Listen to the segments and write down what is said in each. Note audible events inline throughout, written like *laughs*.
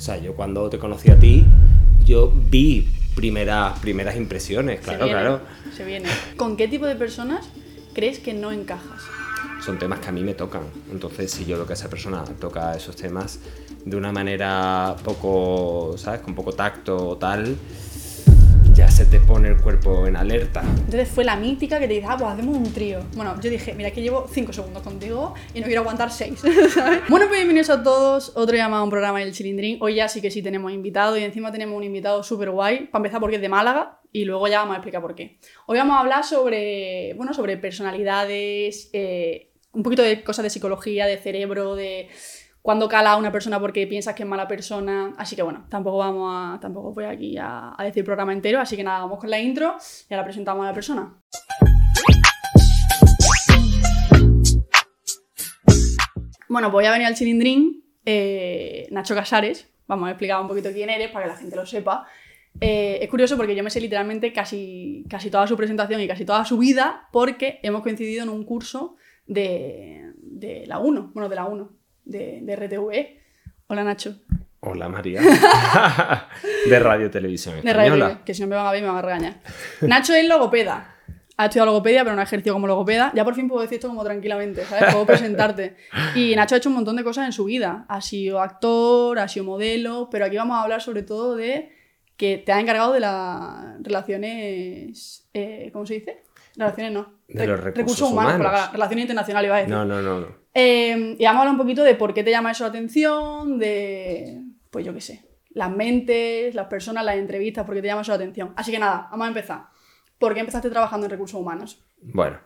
O sea, yo cuando te conocí a ti, yo vi primeras, primeras impresiones, claro, se viene, claro. Se viene. ¿Con qué tipo de personas crees que no encajas? Son temas que a mí me tocan. Entonces, si yo veo que esa persona toca esos temas de una manera poco, ¿sabes? Con poco tacto o tal, se te pone el cuerpo en alerta. Entonces fue la mítica que te dice, ah, pues hacemos un trío. Bueno, yo dije, mira que llevo 5 segundos contigo y no quiero aguantar 6, *laughs* ¿sabes? Bueno, pues bienvenidos a todos, otro llamado a un programa del Chilindrín. Hoy ya sí que sí tenemos invitado y encima tenemos un invitado súper guay. Para empezar porque es de Málaga y luego ya vamos a explicar por qué. Hoy vamos a hablar sobre, bueno, sobre personalidades, eh, un poquito de cosas de psicología, de cerebro, de cuando cala a una persona porque piensas que es mala persona. Así que bueno, tampoco vamos a. Tampoco voy aquí a, decir programa entero. Así que nada, vamos con la intro y ahora presentamos a la persona. Bueno, pues voy a venir al Chilindrín. eh, Nacho Casares. Vamos a explicar un poquito quién eres para que la gente lo sepa. Eh, es curioso porque yo me sé literalmente casi, casi toda su presentación y casi toda su vida porque hemos coincidido en un curso de, de la 1, bueno, de la 1, de, de RTV. Hola Nacho. Hola María. *laughs* de Radio Televisión De Radio que si no me van a ver me van a regañar. Nacho es logopeda. Ha estudiado logopedia, pero no ha ejercido como logopeda. Ya por fin puedo decir esto como tranquilamente, ¿sabes? Puedo presentarte. Y Nacho ha hecho un montón de cosas en su vida. Ha sido actor, ha sido modelo, pero aquí vamos a hablar sobre todo de que te ha encargado de las relaciones... eh, ¿Cómo se dice? Relaciones no. De los Re- recursos por la- humanos. relaciones internacionales, iba a decir. No, no, no, no. Eh, y vamos a hablar un poquito de por qué te llama eso la atención, de, pues yo qué sé, las mentes, las personas, las entrevistas, por qué te llama eso la atención. Así que nada, vamos a empezar. ¿Por qué empezaste trabajando en recursos humanos? Bueno,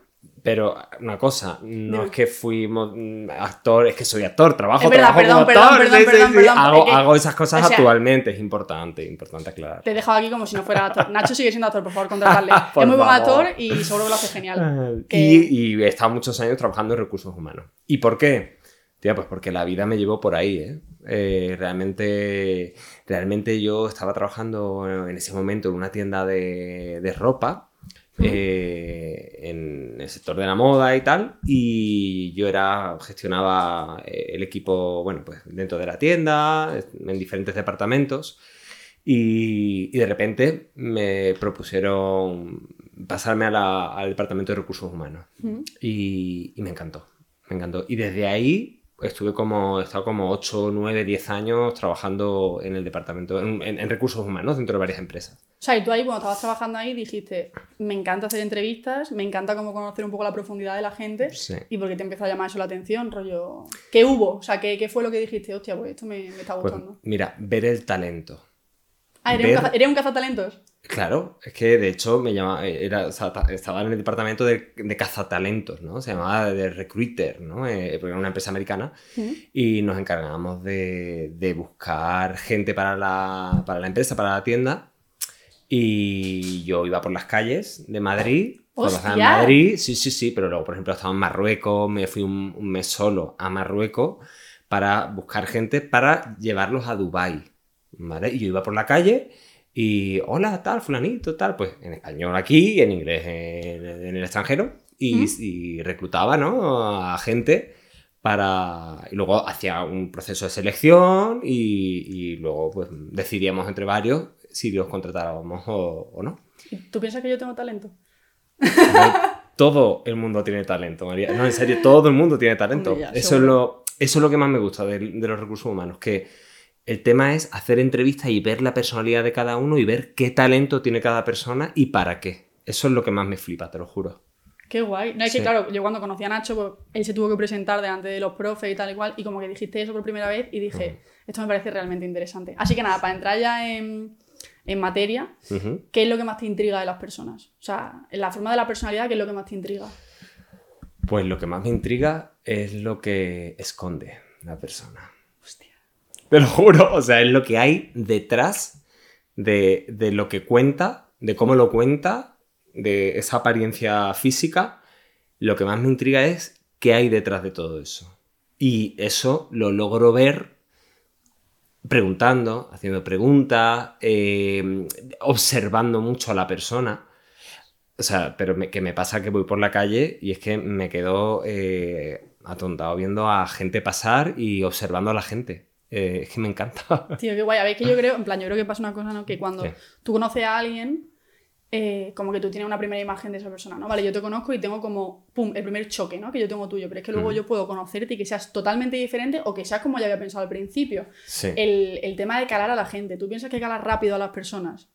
pero una cosa, no Dime. es que fuimos mm, actor, es que soy actor, trabajo, verdad, trabajo perdón, como actor. perdón, sí, sí, perdón, sí. perdón, Hago, hago esas cosas o sea- actualmente, es importante, importante aclarar. Te he dejado aquí como si no fuera actor. Nacho sigue siendo actor, por favor, contratarle. *laughs* Por es muy buen actor y seguro que lo hace genial. Que- Y, y he estado muchos años trabajando en recursos humanos. ¿Y por qué? Tía, pues porque la vida me llevó por ahí, ¿eh? Eh, realmente, realmente yo estaba trabajando en ese momento en una tienda de, de ropa, eh, en el sector de la moda y tal, y yo era, gestionaba eh, el equipo, bueno, pues dentro de la tienda, en diferentes departamentos, y, y de repente me propusieron pasarme a la- al departamento de recursos humanos. Y, y me encantó, me encantó. Y desde ahí estuve como, he estado como 8, 9, 10 años trabajando en el departamento, en, en- en recursos humanos dentro de varias empresas. O sea, y tú ahí, cuando estabas trabajando ahí, dijiste, me encanta hacer entrevistas, me encanta como conocer un poco la profundidad de la gente. Sí. ¿Y por qué te empezó a llamar eso la atención, rollo? ¿Qué hubo? O sea, ¿qué, qué fue lo que dijiste? Hostia, pues esto me, me está Pues gustando. mira, ver el talento. ah, ¿eres, ver- un caza- ¿eres un cazatalentos? Claro, es que de hecho me llama, era, o sea, ta- estaba en el departamento de, de cazatalentos, ¿no? Se llamaba de recruiter, ¿no? Eh, porque era una empresa americana y nos encargábamos de, de buscar gente para la, para la empresa, para la tienda. Y yo iba por las calles de Madrid. trabajaba en. Madrid, sí, sí, sí, pero luego, por ejemplo, estaba en Marruecos, me fui un, un mes solo a Marruecos para buscar gente para llevarlos a Dubái, ¿vale? Y yo iba por la calle y, hola, tal, fulanito, tal, pues en español aquí en inglés en, en el extranjero y, ¿Mm? y reclutaba, ¿no? A gente para... Y luego hacía un proceso de selección y, y luego pues decidíamos entre varios si los contratábamos o, o no. ¿Y ¿Tú piensas que yo tengo talento? Todo el mundo tiene talento, María. No, en serio, todo el mundo tiene talento. Ya, eso, es lo, eso es lo que más me gusta de, de los recursos humanos, que el tema es hacer entrevistas y ver la personalidad de cada uno y ver qué talento tiene cada persona y para qué. Eso es lo que más me flipa, te lo juro. Qué guay. No, es Sí. que claro, yo cuando conocí a Nacho, pues, él se tuvo que presentar delante de los profes y tal y cual, y como que dijiste eso por primera vez y dije, esto me parece realmente interesante. Así que nada, para entrar ya en, en materia. ¿qué es lo que más te intriga de las personas? O sea, en la forma de la personalidad, ¿qué es lo que más te intriga? Pues lo que más me intriga es lo que esconde la persona. Te lo juro, o sea, es lo que hay detrás de, lo que cuenta, de cómo lo cuenta, de esa apariencia física. Lo que más me intriga es qué hay detrás de todo eso. Y eso lo logro ver preguntando, haciendo preguntas, eh, observando mucho a la persona. O sea, pero que me pasa que voy por la calle y es que me quedo eh, atontado viendo a gente pasar y observando a la gente. Eh, es que me encanta. *laughs* Tío, qué guay. A ver, que yo creo, en plan, yo creo que pasa una cosa, ¿no? Que cuando Sí. tú conoces a alguien, eh, como que tú tienes una primera imagen de esa persona, ¿no? Vale, yo te conozco y tengo como, pum, el primer choque, ¿no? Que yo tengo tuyo, pero es que luego Mm. yo puedo conocerte y que seas totalmente diferente o que seas como ya había pensado al principio. Sí. El, el tema de calar a la gente, ¿tú piensas que calas rápido a las personas?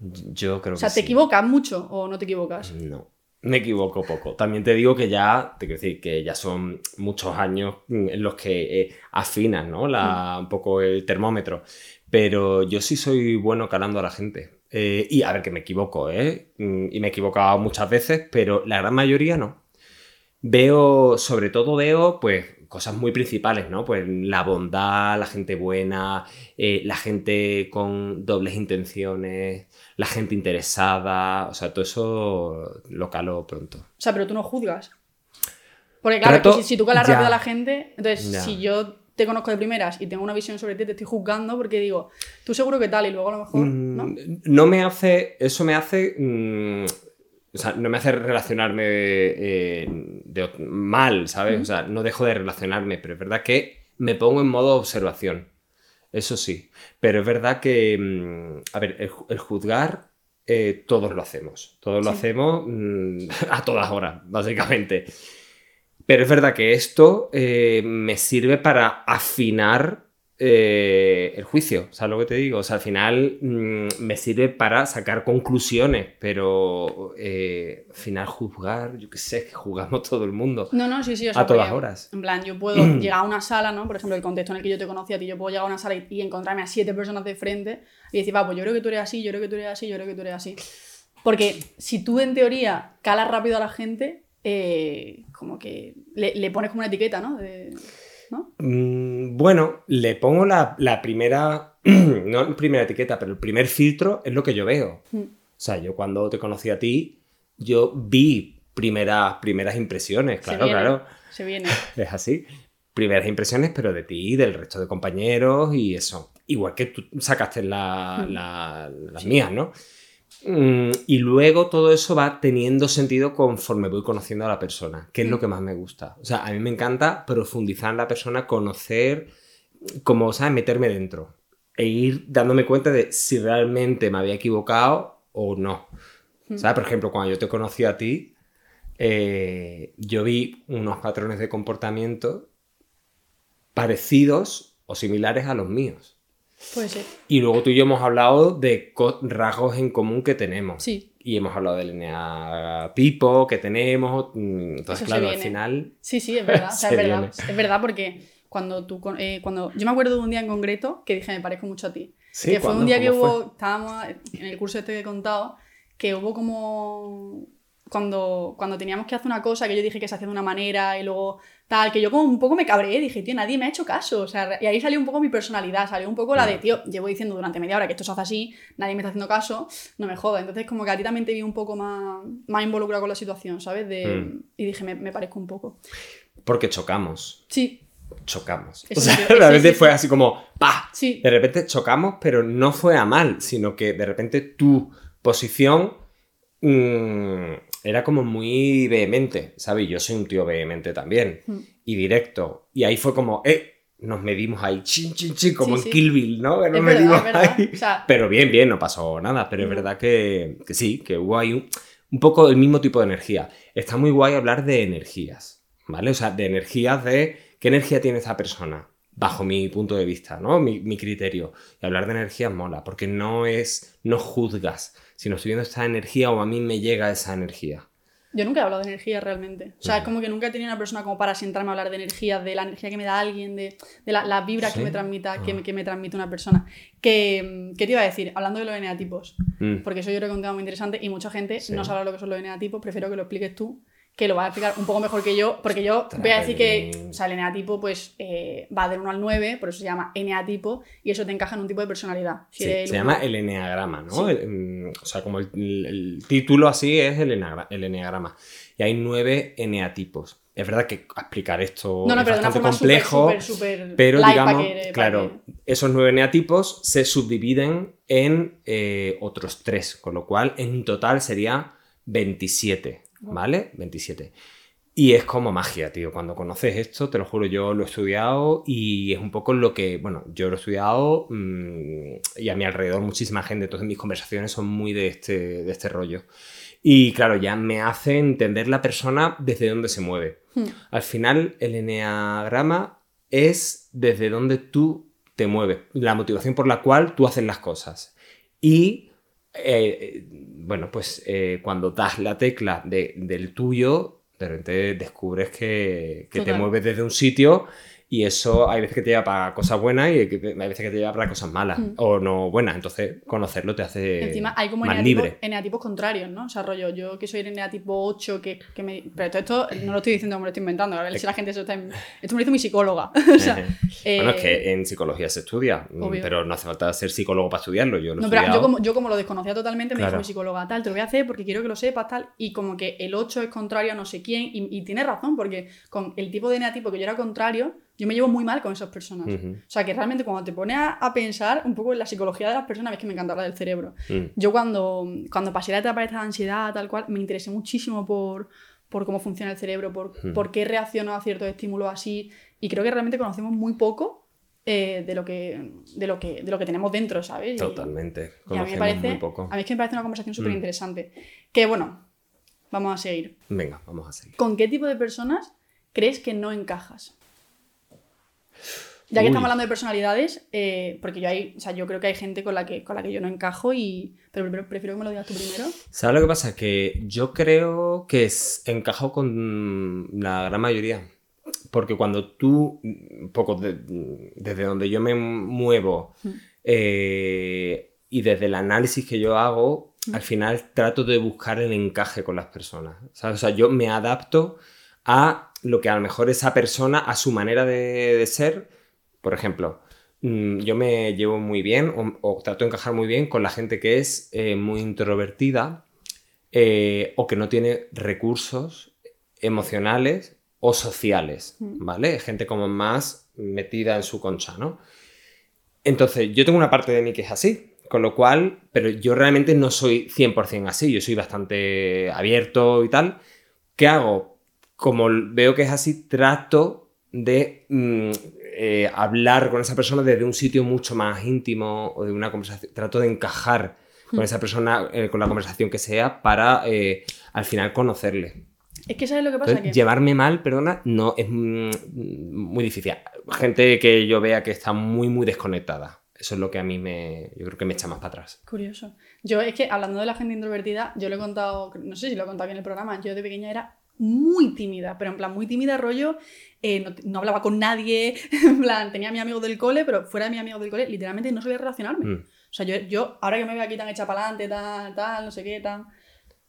Yo creo O sea, que ¿te sí. equivocas mucho o no te equivocas? No, me equivoco poco. También te digo que ya, te quiero decir, que ya son muchos años mm, en los que eh, afinas, ¿no? La, un poco el termómetro. Pero yo sí soy bueno calando a la gente. Eh, y a ver, que me equivoco, ¿eh? Mm, Y me he equivocado muchas veces, pero la gran mayoría no. Veo, sobre todo veo, pues, cosas muy principales, ¿no? Pues la bondad, la gente buena, eh, la gente con dobles intenciones, la gente interesada, o sea, todo eso lo calo pronto. O sea, pero tú no juzgas. Porque claro, es Trato- que si, si tú calas ya. rápido a la gente, entonces Ya. si yo te conozco de primeras y tengo una visión sobre ti, te estoy juzgando porque digo, tú seguro que tal y luego a lo mejor, ¿no? Mm, no me hace, eso me hace, mm, o sea, no me hace relacionarme eh, de mal, ¿sabes? O sea, no dejo de relacionarme, pero es verdad que me pongo en modo observación, eso sí, pero es verdad que, mm, a ver, el, ju- el juzgar eh, todos lo hacemos, todos lo Sí. hacemos mm, *laughs* a todas horas, básicamente. Pero es verdad que esto eh, me sirve para afinar eh, el juicio, ¿sabes lo que te digo? O sea, al final mm, me sirve para sacar conclusiones, pero eh, al final juzgar, yo qué sé, que juzgamos todo el mundo. No, no, sí, sí. O A sea, todas porque, horas. En plan, yo puedo *clears throat* llegar a una sala, ¿no? Por ejemplo, el contexto en el que yo te conocí a ti, yo puedo llegar a una sala y, y encontrarme a siete personas de frente y decir, va, pues yo creo que tú eres así, yo creo que tú eres así, yo creo que tú eres así. Porque si tú en teoría calas rápido a la gente, eh, como que le, le pones como una etiqueta, ¿no? De- ¿no? Mm, bueno, le pongo la, la primera, *clears throat* no la primera etiqueta, pero el primer filtro es lo que yo veo. Mm. O sea, yo cuando te conocí a ti, yo vi primeras, primeras impresiones, Se claro, viene, claro. Se viene. *laughs* Es así. Primeras impresiones, pero de ti, del resto de compañeros y eso. Igual que tú sacaste la- Mm. la- las Sí. mías, ¿no? Mm, y luego todo eso va teniendo sentido conforme voy conociendo a la persona, que es lo Mm. que más me gusta. O sea, a mí me encanta profundizar en la persona, conocer, como, ¿sabes? Meterme dentro e ir dándome cuenta de si realmente me había equivocado o no. Mm. ¿Sabes? Por ejemplo, cuando yo te conocí a ti, eh, yo vi unos patrones de comportamiento parecidos o similares a los míos. Puede ser. Y luego tú y yo hemos hablado de rasgos en común que tenemos. Sí. Y hemos hablado del NEA Pipo que tenemos. mm, Entonces, Eso claro, al final. Sí, sí, es verdad. *laughs* O sea, Se es verdad. Es verdad porque cuando tú. eh, cuando, yo me acuerdo de un día en concreto que dije, me parezco mucho a ti. Sí, que fue un día que ¿Cómo hubo. Estábamos en el curso este que he contado. Que hubo como. Cuando, cuando teníamos que hacer una cosa que yo dije que se hacía de una manera y luego tal, que yo como un poco me cabreé, dije, tío, nadie me ha hecho caso. O sea, y ahí salió un poco mi personalidad, salió un poco la de, Mm. tío, llevo diciendo durante media hora que esto se hace así, nadie me está haciendo caso, no me joda. Entonces, como que a ti también te vi un poco más, más involucrado con la situación, ¿sabes? De, Mm. Y dije, me, me parezco un poco. Porque chocamos. Sí, Chocamos. *laughs* O sea, sí, realmente fue sí. así como ¡pa! sí. De repente chocamos, pero no fue a mal, sino que de repente tu posición mm, era como muy vehemente, ¿sabes? Yo soy un tío vehemente también Mm. y directo. Y ahí fue como, ¡eh! Nos medimos ahí, chin, chin, chin, como Sí, en sí. Kill Bill, ¿no? Que nos verdad, medimos ahí. O sea, Pero bien, bien, no pasó nada. Pero es No. verdad que, que sí, que hubo ahí un, un poco el mismo tipo de energía. Está muy guay hablar de energías, ¿vale? O sea, de energías de qué energía tiene esa persona, bajo mi punto de vista, ¿no? Mi, mi criterio. Y hablar de energías mola, porque no es, no juzgas, sino estoy viendo esta energía o a mí me llega esa energía. Yo nunca he hablado de energía realmente. O sea, es como que nunca he tenido una persona como para sentarme a hablar de energía, de la energía que me da alguien, de, de la- las vibras ¿Sí? que, me transmita, que, Ah. me, que me transmite una persona. Que, ¿Qué te iba a decir? Hablando de los eneatipos, Mm. porque eso yo creo que es un tema muy interesante y mucha gente Sí. no sabe lo que son los eneatipos, prefiero que lo expliques tú, que lo vas a explicar un poco mejor que yo, porque yo voy a decir que Trapelín. o sea, el eneatipo pues, eh, va del 1 al 9, por eso se llama eneatipo, y eso te encaja en un tipo de personalidad. Si Sí, eres se llama el eneagrama, ¿no? Sí. El, mm, o sea, como el, el título así es el, eneagra- el eneagrama. Y hay nueve eneatipos. Es verdad que explicar esto No, no, es bastante complejo, pero digamos, que- claro, esos nueve eneatipos se subdividen en eh, otros tres, con lo cual en total sería 27, ¿vale? 27. Y es como magia, tío. Cuando conoces esto, te lo juro, yo lo he estudiado y es un poco lo que, bueno, yo lo he estudiado mm, y a mi alrededor muchísima gente, entonces mis conversaciones son muy de este, de este rollo. Y claro, ya me hace entender la persona desde dónde se mueve. Hmm. Al final, el eneagrama es desde donde tú te mueves, la motivación por la cual tú haces las cosas. Y, eh, bueno, pues eh, cuando das la tecla de- del tuyo, de repente descubres que, que te mueves desde un sitio y eso hay veces que te lleva para cosas buenas y hay veces que te lleva para cosas malas Mm. o no buenas. Entonces, conocerlo te hace Encima hay como más eneatipos, libre. eneatipos contrarios, ¿no? O sea, rollo, yo que soy el eneatipo 8, que, que me... Pero todo esto no lo estoy diciendo, me lo estoy inventando. A ver si la gente se está... Esto me lo dice mi psicóloga. *laughs* o sea, eh, bueno, es que en psicología se estudia, mm, obvio. pero no hace falta ser psicólogo para estudiarlo. Yo lo No, pero yo como, yo como lo desconocía totalmente, me Claro. dijo mi psicóloga, tal, te lo voy a hacer porque quiero que lo sepas, tal. Y como que el 8 es contrario a no sé quién. Y, y tiene razón, porque con el tipo de eneatipo que yo era contrario, yo me llevo muy mal con esas personas. Ujú. O sea, que realmente cuando te pones a, a pensar un poco en la psicología de las personas, ves que me encanta hablar del cerebro. Mm. Yo cuando, cuando pasé la etapa esta de ansiedad, tal cual, me interesé muchísimo por, por cómo funciona el cerebro, por, Hmm. por qué reacciono a ciertos estímulos así. Y creo que realmente conocemos muy poco eh, de, lo que, de, lo que, de lo que tenemos dentro, ¿sabes? Totalmente. y a mí, me parece, muy poco. a mí es que me parece una conversación súper Mm. interesante. Que bueno, vamos a seguir. Venga, vamos a seguir. ¿Con qué tipo de personas crees que no encajas? Ya que Uy. estamos hablando de personalidades, eh, porque yo hay, o sea, yo creo que hay gente con la que, con la que yo no encajo y. Pero pre- prefiero que me lo digas tú primero. ¿Sabes lo que pasa? Que yo creo que es, encajo con la gran mayoría. Porque cuando tú, un poco de- desde donde yo me muevo Mm. eh, y desde el análisis que yo hago, al final trato de buscar el encaje con las personas. ¿sabes? O sea, yo me adapto a lo que a lo mejor esa persona, a su manera de, de ser. Por ejemplo, mm, yo me llevo muy bien o, o trato de encajar muy bien con la gente que es eh, muy introvertida eh, o que no tiene recursos emocionales o sociales, Mm. ¿vale? Gente como más metida en su concha, ¿no? Entonces, yo tengo una parte de mí que es así, con lo cual, pero yo realmente no soy 100% así, yo soy bastante abierto y tal. ¿Qué hago? Como veo que es así, trato de mm, eh, hablar con esa persona desde un sitio mucho más íntimo o de una conversación. Trato de encajar con esa persona, eh, con la conversación que sea, para eh, al final conocerle. Es que ¿sabes lo que pasa? Entonces, que... llevarme mal, perdona, no es mm, muy difícil. Gente que yo vea que está muy, muy desconectada. Eso es lo que a mí me, yo creo que me echa más para atrás. Curioso. Yo es que hablando de la gente introvertida, yo lo he contado, no sé si lo he contado aquí en el programa, yo de pequeña era muy tímida, pero en plan muy tímida, rollo, eh, no, no hablaba con nadie, *laughs* en plan, tenía a mis amigos del cole, pero fuera de mis amigos del cole, literalmente no sabía relacionarme. Mm. O sea, yo, yo ahora que me veo aquí tan hecha para adelante, tal, tal, no sé qué, tal,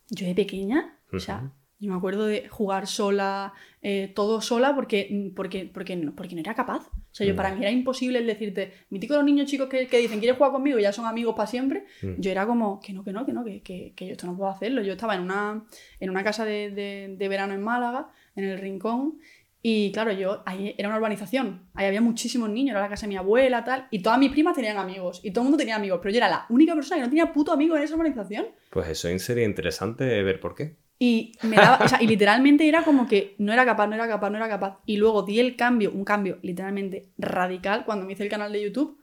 yo de pequeña, o sea. Yo me acuerdo de jugar sola, eh, todo sola, porque, porque, porque, no, porque no era capaz. O sea, yo, Mm. para mí era imposible el decirte, mítico los niños chicos que, que dicen, ¿quieres jugar conmigo? Y ya son amigos para siempre. Mm. Yo era como, que no, que no, que no, que, que, que yo esto no puedo hacerlo. Yo estaba en una, en una casa de, de, de verano en Málaga, en el Rincón, y claro, yo, ahí era una urbanización, ahí había muchísimos niños, era la casa de mi abuela, tal, y todas mis primas tenían amigos, y todo el mundo tenía amigos, pero yo era la única persona que no tenía puto amigo en esa urbanización. Pues eso sería interesante ver por qué. Y me daba, o sea, y literalmente era como que no era capaz, no era capaz, no era capaz. Y luego di el cambio, un cambio literalmente radical cuando me hice el canal de YouTube.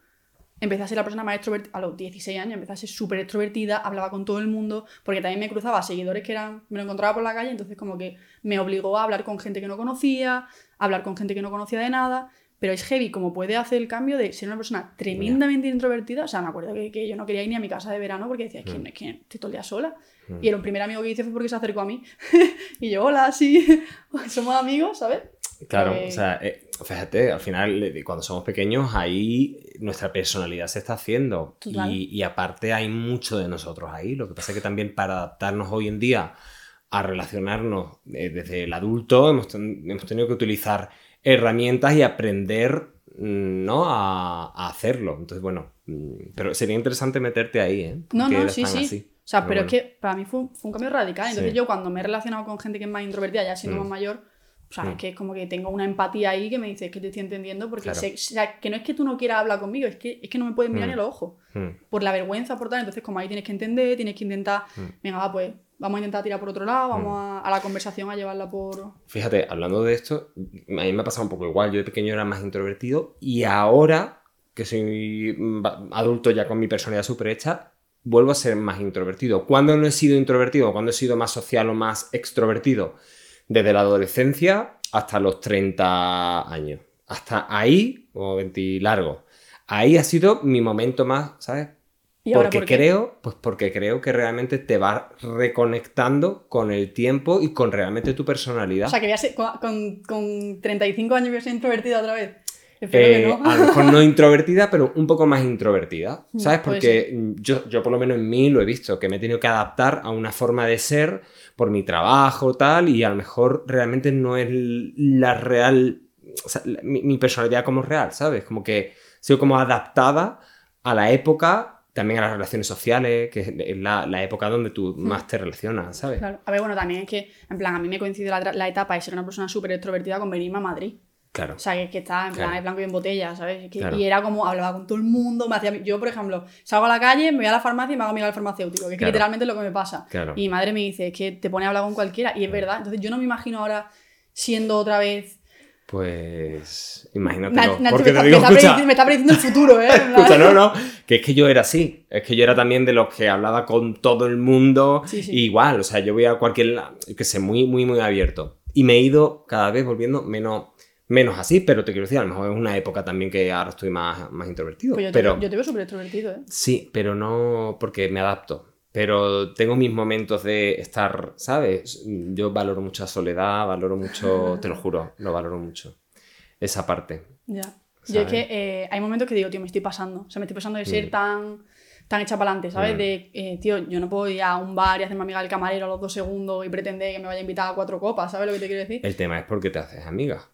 Empecé a ser la persona más extrovertida, a los 16 años, empecé a ser súper extrovertida, hablaba con todo el mundo, porque también me cruzaba seguidores que eran, me lo encontraba por la calle, entonces como que me obligó a hablar con gente que no conocía, a hablar con gente que no conocía de nada, pero es heavy como puede hacer el cambio de ser una persona tremendamente introvertida, o sea, me acuerdo que, que yo no quería ir ni a mi casa de verano porque decía, es que, es que estoy todo el día sola. Mm. Y el primer amigo que hice fue porque se acercó a mí. *laughs* y yo, hola, sí, *laughs* somos amigos, ¿sabes? Claro, Eh, o sea, eh, fíjate, al final, eh, cuando somos pequeños, ahí nuestra personalidad se está haciendo. Y, y aparte hay mucho de nosotros ahí. Lo que pasa es que también para adaptarnos hoy en día a relacionarnos eh, desde el adulto, hemos, ten- hemos tenido que utilizar herramientas y aprender mm, ¿no? a, a hacerlo. Entonces, bueno, mm, pero sería interesante meterte ahí, ¿eh? No, Porque no, sí, sí. así. O sea, pero, bueno. es que para mí fue, un- fue un cambio radical. Entonces Sí. yo cuando me he relacionado con gente que es más introvertida, ya siendo Mm. más mayor, o sea, Mm. es que es como que tengo una empatía ahí que me dice "Es que te estoy entendiendo porque Claro. sé- o sea, que no es que tú no quieras hablar conmigo, es que, es que no me puedes mirar Mm. ni a los ojos. Mm, Por la vergüenza, por tal. Entonces como ahí tienes que entender, tienes que intentar, Mm. venga, va, pues vamos a intentar tirar por otro lado, vamos Mm. a, a la conversación a llevarla por... Fíjate, hablando de esto, a mí me ha pasado un poco igual. Yo de pequeño era más introvertido y ahora que soy mm, adulto ya con mi personalidad súper hecha, vuelvo a ser más introvertido. ¿Cuándo no he sido introvertido? ¿Cuándo he sido más social o más extrovertido? Desde la adolescencia hasta los 30 años. Hasta ahí, o 20 largo. Ahí ha sido mi momento más, ¿sabes? ¿Y ahora porque por creo, pues porque creo que realmente te vas reconectando con el tiempo y con realmente tu personalidad. O sea, que voy a ser- con, con, con 35 años voy a ser introvertida otra vez. Eh, no. a lo mejor no *laughs* introvertida, pero un poco más introvertida, Mm, ¿sabes? Porque yo, yo por lo menos en mí lo he visto, que me he tenido que adaptar a una forma de ser por mi trabajo, tal, y a lo mejor realmente no es la real, o sea, la- mi, mi personalidad como real, ¿sabes? Como que sido como adaptada a la época, también a las relaciones sociales, que es la, la época donde tú más te relacionas, ¿sabes? Mm. Claro. A ver, bueno, también es que, en plan, a mí me coincide la, la etapa de ser una persona súper extrovertida con venirme a Madrid. Claro. O sea, que, que está en plan, Claro. blanco y en botella, ¿sabes? Es que- Claro. Y era como, hablaba con todo el mundo, me hacía... Yo, por ejemplo, salgo a la calle, me voy a la farmacia y me hago amiga del farmacéutico, que es literalmente lo que me pasa. Y mi madre me dice, es que te pone a hablar con cualquiera, y es verdad. Entonces yo no me imagino ahora siendo otra vez... Pues imagínate. Porque me, te digo, me está escucha, prediciendo, me está prediciendo el futuro, ¿eh? *laughs* Escucha, no, no, que es que yo era así, es que yo era también de los que hablaba con todo el mundo, Sí, sí. y igual, o sea, yo voy a cualquier, que sé, muy, muy, muy abierto. Y me he ido cada vez volviendo menos, menos así, pero te quiero decir, a lo mejor es una época también que ahora estoy más, más introvertido. Pues yo te, pero yo te veo súper extrovertido, ¿eh? sí, pero no porque me adapto. Pero tengo mis momentos de estar, ¿sabes? Yo valoro mucho la soledad, valoro mucho, *laughs* te lo juro, lo valoro mucho. Esa parte. Ya. Yo es ¿Sabes? que eh, hay momentos que digo, tío, me estoy pasando. O sea, me estoy pasando de ser Mm. tan, tan hecha para adelante, ¿sabes? Mm. De, eh, tío, yo no puedo ir a un bar y hacerme amiga del camarero a los dos segundos y pretender que me vaya a invitar a cuatro copas, ¿sabes lo que te quiero decir? El tema es porque te haces amiga.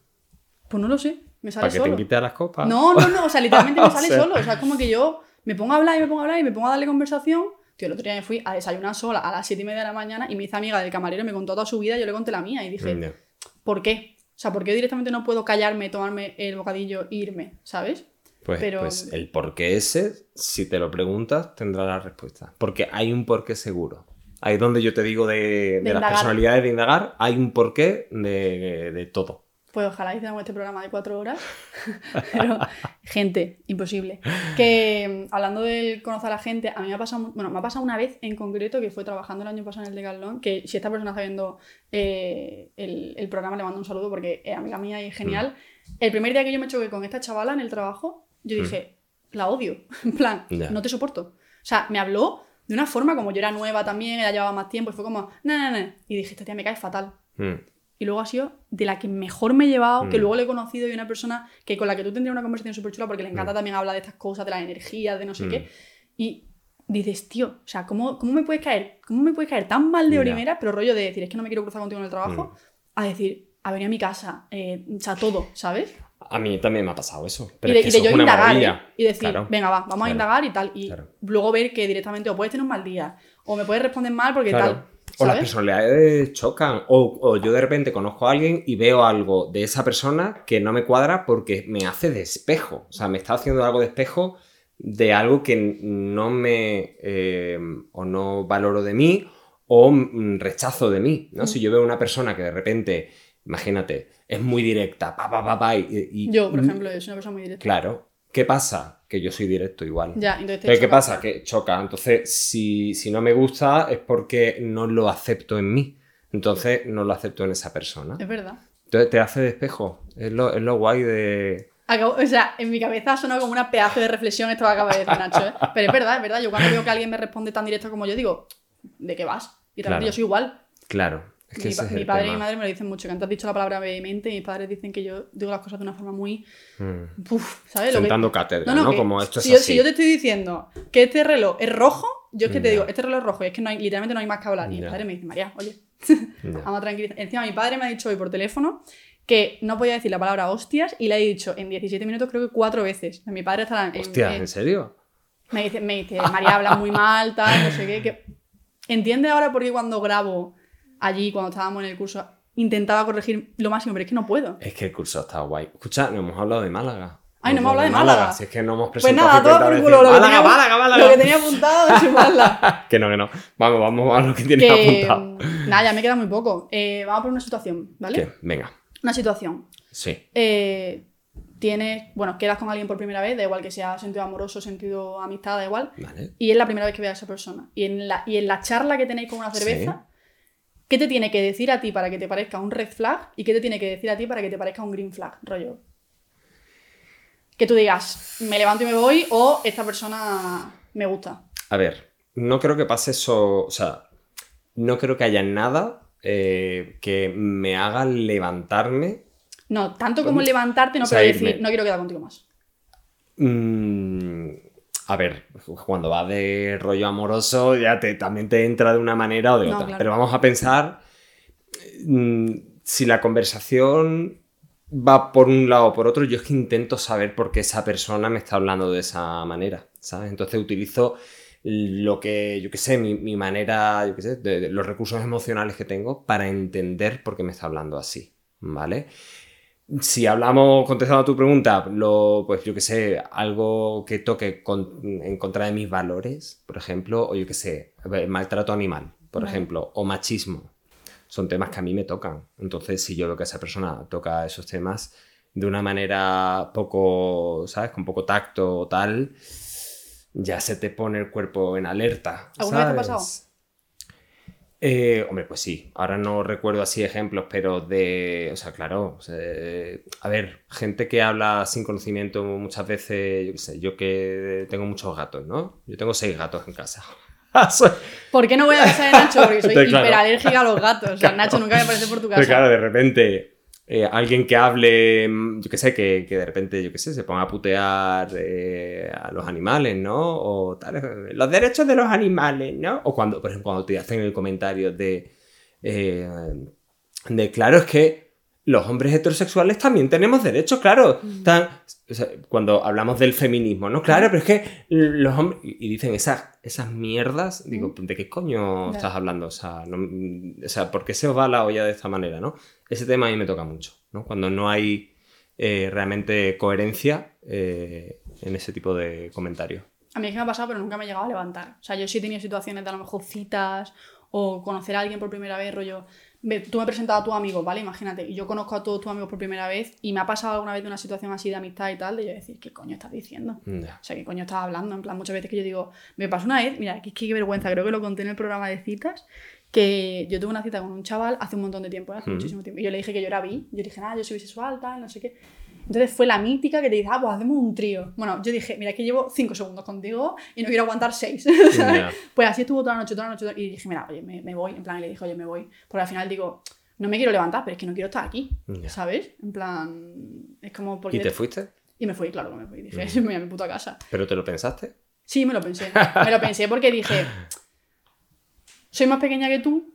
Pues no lo sé, me sale ¿Para que te solo. invite a las copas? No, no, no, o sea, literalmente me *laughs* O sale sea. solo. O sea, es como que yo me pongo a hablar y me pongo a hablar y me pongo a darle conversación. Tío, el otro día me fui a desayunar sola a las siete y media de la mañana y me hice amiga del camarero me contó toda su vida y yo le conté la mía y dije. ¿por qué? O sea, ¿por qué directamente no puedo callarme, tomarme el bocadillo e irme? ¿Sabes? Pues, Pero- pues el porqué ese, si te lo preguntas, tendrá la respuesta. Porque hay un porqué seguro. Ahí es donde yo te digo de, de las personalidades de indagar, hay un porqué de, de todo. Pues ojalá hiciéramos este programa de cuatro horas. *laughs* Pero, *laughs* gente, imposible. Que mm, hablando del conocer a la gente, a mí me ha pasado, bueno, me ha pasado una vez en concreto que fue trabajando el año pasado en el Decathlon, que si esta persona está viendo eh, el, el programa le mando un saludo porque es amiga mía y es genial. El primer día que yo me choqué con esta chavala en el trabajo, yo dije, la odio. *laughs* En plan, Ya. no te soporto. O sea, me habló de una forma como yo era nueva también, ella llevaba más tiempo y fue como, no, no, no. Y dije, esta tía me cae fatal Mm. Y luego ha sido de la que mejor me he llevado, que Mm. luego le he conocido y una persona que con la que tú tendrías una conversación súper chula porque le encanta también hablar de estas cosas, de la energía, de no sé Mm. qué. Y dices, tío, o sea, ¿cómo, cómo me puedes caer? ¿Cómo me puedes caer tan mal de primera? Pero rollo de decir, es que no me quiero cruzar contigo en el trabajo, Mm. a decir, a venir a mi casa, eh, o sea, todo, ¿sabes? A mí también me ha pasado eso. Y Pero de, es que y de eso yo es una indagar, ¿eh? Y decir, Claro. venga, va, vamos a indagar y tal. Y Claro. luego ver que directamente o puedes tener un mal día, o me puedes responder mal porque Claro. tal. O las personalidades chocan. O, o yo de repente conozco a alguien y veo algo de esa persona que no me cuadra porque me hace de espejo. O sea, me está haciendo algo de espejo de algo que no me. eh, o no valoro de mí o mm, rechazo de mí. ¿no? Mm. Si yo veo una persona que de repente, imagínate, es muy directa, pa, pa, pa, pa, y, y- Yo, por ejemplo, soy una persona muy directa. Claro. ¿Qué pasa? Que yo soy directo igual. Ya, entonces te Pero ¿qué pasa? Que choca. Entonces, si, si no me gusta es porque no lo acepto en mí. Entonces, no lo acepto en esa persona. Es verdad. Entonces, te hace de espejo. Es lo, es lo guay de... Acabo- o sea, en mi cabeza ha sonado como una pedazo de reflexión esto que acaba de decir Nacho, ¿eh? Pero es verdad, es verdad. Yo cuando veo que alguien me responde tan directo como yo, digo, ¿de qué vas? Y realmente Claro. yo soy igual. Claro. Es que mi, pa- mi padre y tema. mi madre me lo dicen mucho, que antes has dicho la palabra vehemente y mis padres dicen que yo digo las cosas de una forma muy... Mm. Uf, ¿sabes? Sentando cátedra, ¿no? que Como esto es si yo, así. si yo te estoy diciendo que este reloj es rojo, yo es que te digo, este reloj es rojo y es que no hay, literalmente no hay más que hablar. Y mi Ya. padre me dice, María, oye, Ya. *laughs* vamos a tranquilizar. Encima mi padre me ha dicho hoy por teléfono que no podía decir la palabra hostias y la he dicho en 17 minutos creo que cuatro veces. Mi padre estará en, Hostia, en- ¿en serio? me dice, me dice, María habla muy mal, tal, no sé qué. Que... *laughs* ¿Entiende ahora por qué cuando grabo allí, cuando estábamos en el curso, intentaba corregir lo máximo, pero es que no puedo? Es que el curso está guay. Escucha, no hemos hablado de Málaga. Ay, no me Pues habla de Málaga. Si es que no hemos Pues presentado nada, todo 50 por culo. Lo que, Málaga, tenía, Málaga, Málaga. lo que tenía apuntado *laughs* Málaga. Que no, que no. Vamos, vamos a lo que tienes que, apuntado. nada, ya me queda muy poco. Eh, vamos a poner una situación, ¿vale? ¿Qué? Venga. Una situación. Sí. Eh, tienes, bueno, quedas con alguien por primera vez, da igual que sea sentido amoroso, sentido amistad, da igual. Vale. Y es la primera vez que veas a esa persona. Y en la, y en la charla que tenéis con una cerveza, ¿qué te tiene que decir a ti para que te parezca un red flag? ¿Y qué te tiene que decir a ti para que te parezca un green flag? Rollo. Que tú digas, me levanto y me voy, o esta persona me gusta. A ver, no creo que pase eso. O sea, no creo que haya nada eh, que me haga levantarme. No, tanto como levantarte, no O sea, pero irme. decir, no quiero quedar contigo más. Mm, a ver, cuando va de rollo amoroso, ya te, también te entra de una manera o de No, otra. claro. Pero vamos a pensar mm, si la conversación va por un lado o por otro, yo es que intento saber por qué esa persona me está hablando de esa manera, ¿sabes? Entonces utilizo lo que, yo qué sé, mi, mi manera, yo qué sé, de, de los recursos emocionales que tengo para entender por qué me está hablando así, ¿vale? Si hablamos, contestando a tu pregunta, lo, pues yo qué sé, algo que toque con- en contra de mis valores, por ejemplo, o yo qué sé, maltrato animal, por Vale. ejemplo, o machismo, son temas que a mí me tocan. Entonces, si yo veo que esa persona toca esos temas de una manera poco, ¿sabes? Con poco tacto o tal, ya se te pone el cuerpo en alerta. ¿Alguna vez te ha pasado? Eh, hombre, pues sí. Ahora no recuerdo así ejemplos, pero de. O sea, claro. o sea, a ver, gente que habla sin conocimiento muchas veces. Yo qué sé, yo que tengo muchos gatos, ¿no? Yo tengo seis gatos en casa. *laughs* ¿Por qué no voy a besar a Nacho? Porque soy *laughs* Claro. hiperalérgica a los gatos. O sea, Nacho nunca me aparece por tu casa. Pero claro, de repente. Eh, alguien que hable, mm, yo qué sé, que, que de repente, yo qué sé, se ponga a putear eh, a los animales, ¿no? O tal, eh, los derechos de los animales, ¿no? O cuando, por ejemplo, cuando te hacen el comentario de, eh, de, claro, es que los hombres heterosexuales también tenemos derechos, claro. Tan- o sea, cuando hablamos del feminismo, ¿no? Claro, pero es que los hombres... Y dicen esas, esas mierdas, digo, ¿de qué coño estás hablando? O sea, no- o sea, ¿por qué se os va la olla de esta manera, no? Ese tema a mí me toca mucho, ¿no? Cuando no hay eh, realmente coherencia eh, en ese tipo de comentarios. A mí es que me ha pasado, pero nunca me he llegado a levantar. O sea, yo sí he tenido situaciones de a lo mejor citas o conocer a alguien por primera vez, rollo. Tú me has presentado a tu amigo, ¿vale? Imagínate, y yo conozco a todos tus amigos por primera vez y me ha pasado alguna vez de una situación así de amistad y tal, de yo decir, ¿qué coño estás diciendo? Ya. O sea, ¿qué coño estás hablando? En plan, muchas veces que yo digo, me pasó una vez, mira, que, qué vergüenza, creo que lo conté en el programa de citas, que yo tuve una cita con un chaval hace un montón de tiempo, ¿eh? hace Mm. muchísimo tiempo, y yo le dije que yo era bi, yo dije, nada, yo soy bisexual, tal, no sé qué. Entonces fue la mítica que te dice, ah, pues hacemos un trío. Bueno, yo dije, mira, que llevo cinco segundos contigo y no quiero aguantar seis. *laughs* Pues así estuvo toda la noche, toda la noche, toda- y dije, mira, oye, me, me voy, en plan, y le dije, oye, me voy. Porque al final digo, no me quiero levantar, pero es que no quiero estar aquí. ¿sabes? En plan, es como porque... ¿Y te fuiste? Y me fui, claro que me fui. Dije, Mm. *laughs* me voy a mi puta casa. ¿Pero te lo pensaste? Sí, me lo pensé. Me lo pensé porque dije, *laughs* soy más pequeña que tú,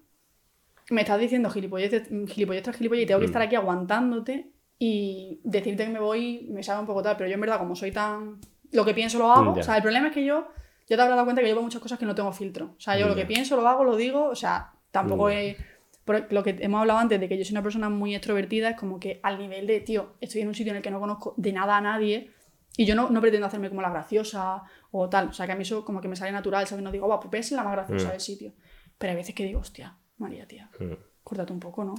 me estás diciendo gilipolleces, gilipolleces tras gilipolleces y tengo que Mm. estar aquí aguantándote y decirte que me voy me sabe un poco tal, pero yo en verdad como soy tan... Lo que pienso lo hago. Ya. O sea, el problema es que yo, ya te habrás dado cuenta que yo veo muchas cosas que no tengo filtro. O sea, yo lo que Ya. pienso lo hago, lo digo, o sea, tampoco Ya. es... por lo que hemos hablado antes de que yo soy una persona muy extrovertida, es como que al nivel de, tío, estoy en un sitio en el que no conozco de nada a nadie y yo no, no pretendo hacerme como la graciosa o tal. O sea, que a mí eso como que me sale natural, ¿sabes? No digo, va, pues ser la más graciosa Mm. del sitio. Pero hay veces que digo, hostia, María, tía, Mm, córtate un poco, ¿no?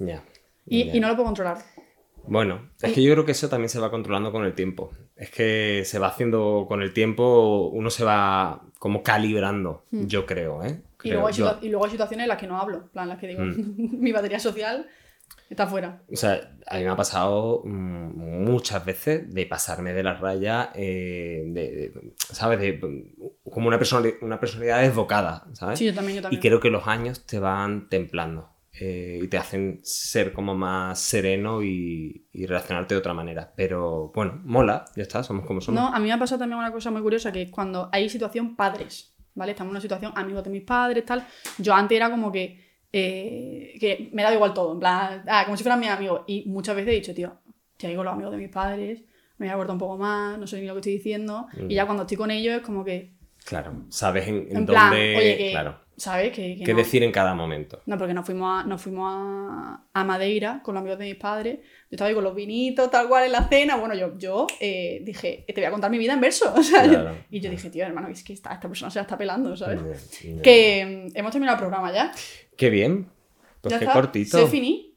Ya. Y, Ya. y no lo puedo controlar. Bueno, es que yo creo que eso también se va controlando con el tiempo. Es que se va haciendo con el tiempo, uno se va como calibrando, Mm. yo creo, ¿eh? Y luego, hay yo. y luego hay situaciones en las que no hablo, en plan, en las que digo, Mm. *laughs* mi batería social está fuera. O sea, a mí me ha pasado mm, muchas veces de pasarme de la raya, eh, de, de- ¿sabes? De, como una, persona, una personalidad desbocada, ¿sabes? Sí, yo también, yo y también. creo que los años te van templando eh, y te hacen ser como más sereno y, y relacionarte de otra manera. Pero bueno, mola, ya está, somos como somos. No, a mí me ha pasado también una cosa muy curiosa, que es cuando hay situación padres, ¿vale? Estamos en una situación amigos de mis padres, tal. Yo antes era como que, eh, que me daba igual todo, en plan, ah, como si fueran mis amigos. Y muchas veces he dicho, tío, ya digo los amigos de mis padres, me voy a un poco más, no sé ni lo que estoy diciendo. Mm. Y ya cuando estoy con ellos es como que Claro, sabes en, en En plan, dónde. oye, que, claro, ¿sabes? Que, que qué no- decir en cada momento. No, porque nos fuimos, a, nos fuimos a, a Madeira con los amigos de mis padres. Yo estaba ahí con los vinitos, tal cual en la cena. Bueno, yo, yo eh, dije, te voy a contar mi vida en verso. *laughs* O sea, Claro. y yo dije, tío, hermano, es que esta, esta persona se la está pelando, ¿sabes? Que mm, hemos terminado el programa ya. Qué bien. Pues ya qué está. cortito. Se finí.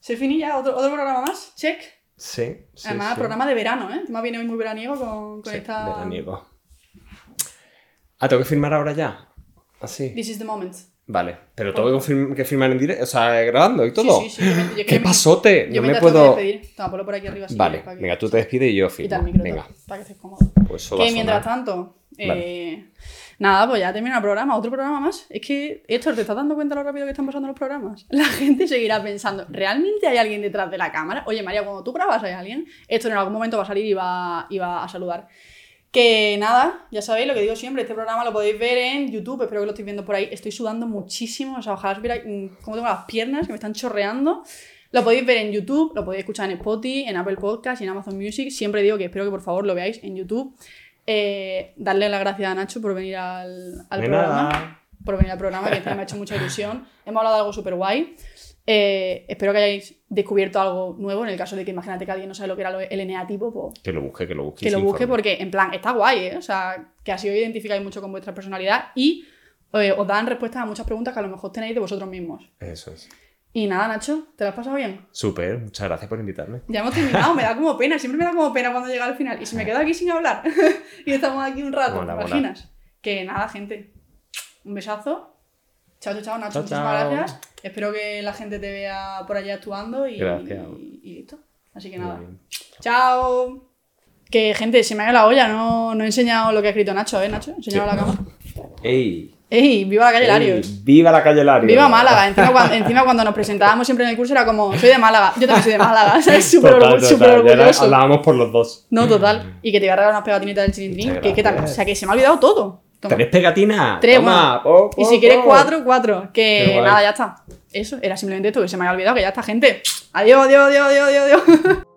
Se finí ya. Otro, otro programa más. Check. Sí, sí. Además, sí. programa de verano, ¿eh? Encima viene hoy muy veraniego con, con Sí, esta. veraniego. Ah, tengo que firmar ahora ya. Así. This is the moment. Vale, pero tengo que, firm- que firmar en directo, o sea, grabando y todo. Sí, sí, sí. yo me- yo ¡Qué me- pasote! Yo no me tengo puedo. ponlo por aquí arriba. si Vale, quieres, venga, tú te despides y yo firmo. micro, Venga, para que estés cómodo. pues Que mientras tanto, eh, nada, pues ya termina el programa, otro programa más. Es que, Héctor, ¿te estás dando cuenta lo rápido que están pasando los programas? *laughs* La gente seguirá pensando, ¿realmente hay alguien detrás de la cámara? Oye, María, cuando tú grabas hay alguien, Héctor en algún momento va a salir y va, y va a saludar. Que nada, ya sabéis lo que digo siempre, este programa lo podéis ver en YouTube, espero que lo estéis viendo por ahí. Estoy sudando muchísimo, o sea, ojalá os viera mm, cómo tengo las piernas que me están chorreando. Lo podéis ver en YouTube, lo podéis escuchar en Spotify, en Apple Podcast y en Amazon Music. Siempre digo que espero que por favor lo veáis en YouTube. Eh, darle las gracias a Nacho por venir al, programa. nada. Por venir al programa, que me ha hecho mucha ilusión. Hemos hablado de algo súper guay. Eh, espero que hayáis descubierto algo nuevo. En el caso de que imagínate que alguien no sabe lo que era el eneatipo, pues Que lo busque, que lo busque. que lo busque informe. porque, en plan, está guay, ¿eh? O sea, que así os identificáis mucho con vuestra personalidad y eh, os dan respuestas a muchas preguntas que a lo mejor tenéis de vosotros mismos. Eso es. Y nada, Nacho, ¿te lo has pasado bien? Súper, muchas gracias por invitarme. Ya hemos terminado, me da como pena, siempre me da como pena cuando llega al final. Y si me quedo aquí sin hablar *laughs* y estamos aquí un rato, Mola, ¿te mola. imaginas? Que nada, gente. Un besazo. Chao, chao, chao, Nacho. Chao, muchísimas chao. gracias. Espero que la gente te vea por allá actuando y, Gracias. y- y listo. Así que nada. Chao. Que gente, se me ha ido la olla, no, no he enseñado lo que ha escrito Nacho, ¿eh, Nacho? Enseñado Sí. la cámara. ¡Ey! ¡Ey! ¡Viva la calle Larios! ¡Viva la calle Larios! ¡Viva Málaga! Encima cuando, encima cuando nos presentábamos siempre en el curso era como, soy de Málaga, yo también soy de Málaga, *laughs* ¿sabes? Súper orgulloso. Hablábamos por los dos. No, total. Y que te voy a regalar unas pegatinitas del chilindrín. Que, que también, o sea, que se me ha olvidado todo. Toma. ¿Tenés pegatina? Tres, Toma, po, Y po, si quieres cuatro, cuatro. Que nada, ya está. Eso, era simplemente esto que se me había olvidado, que ya está, gente. Adiós, adiós, adiós, adiós, adiós. adiós. *laughs*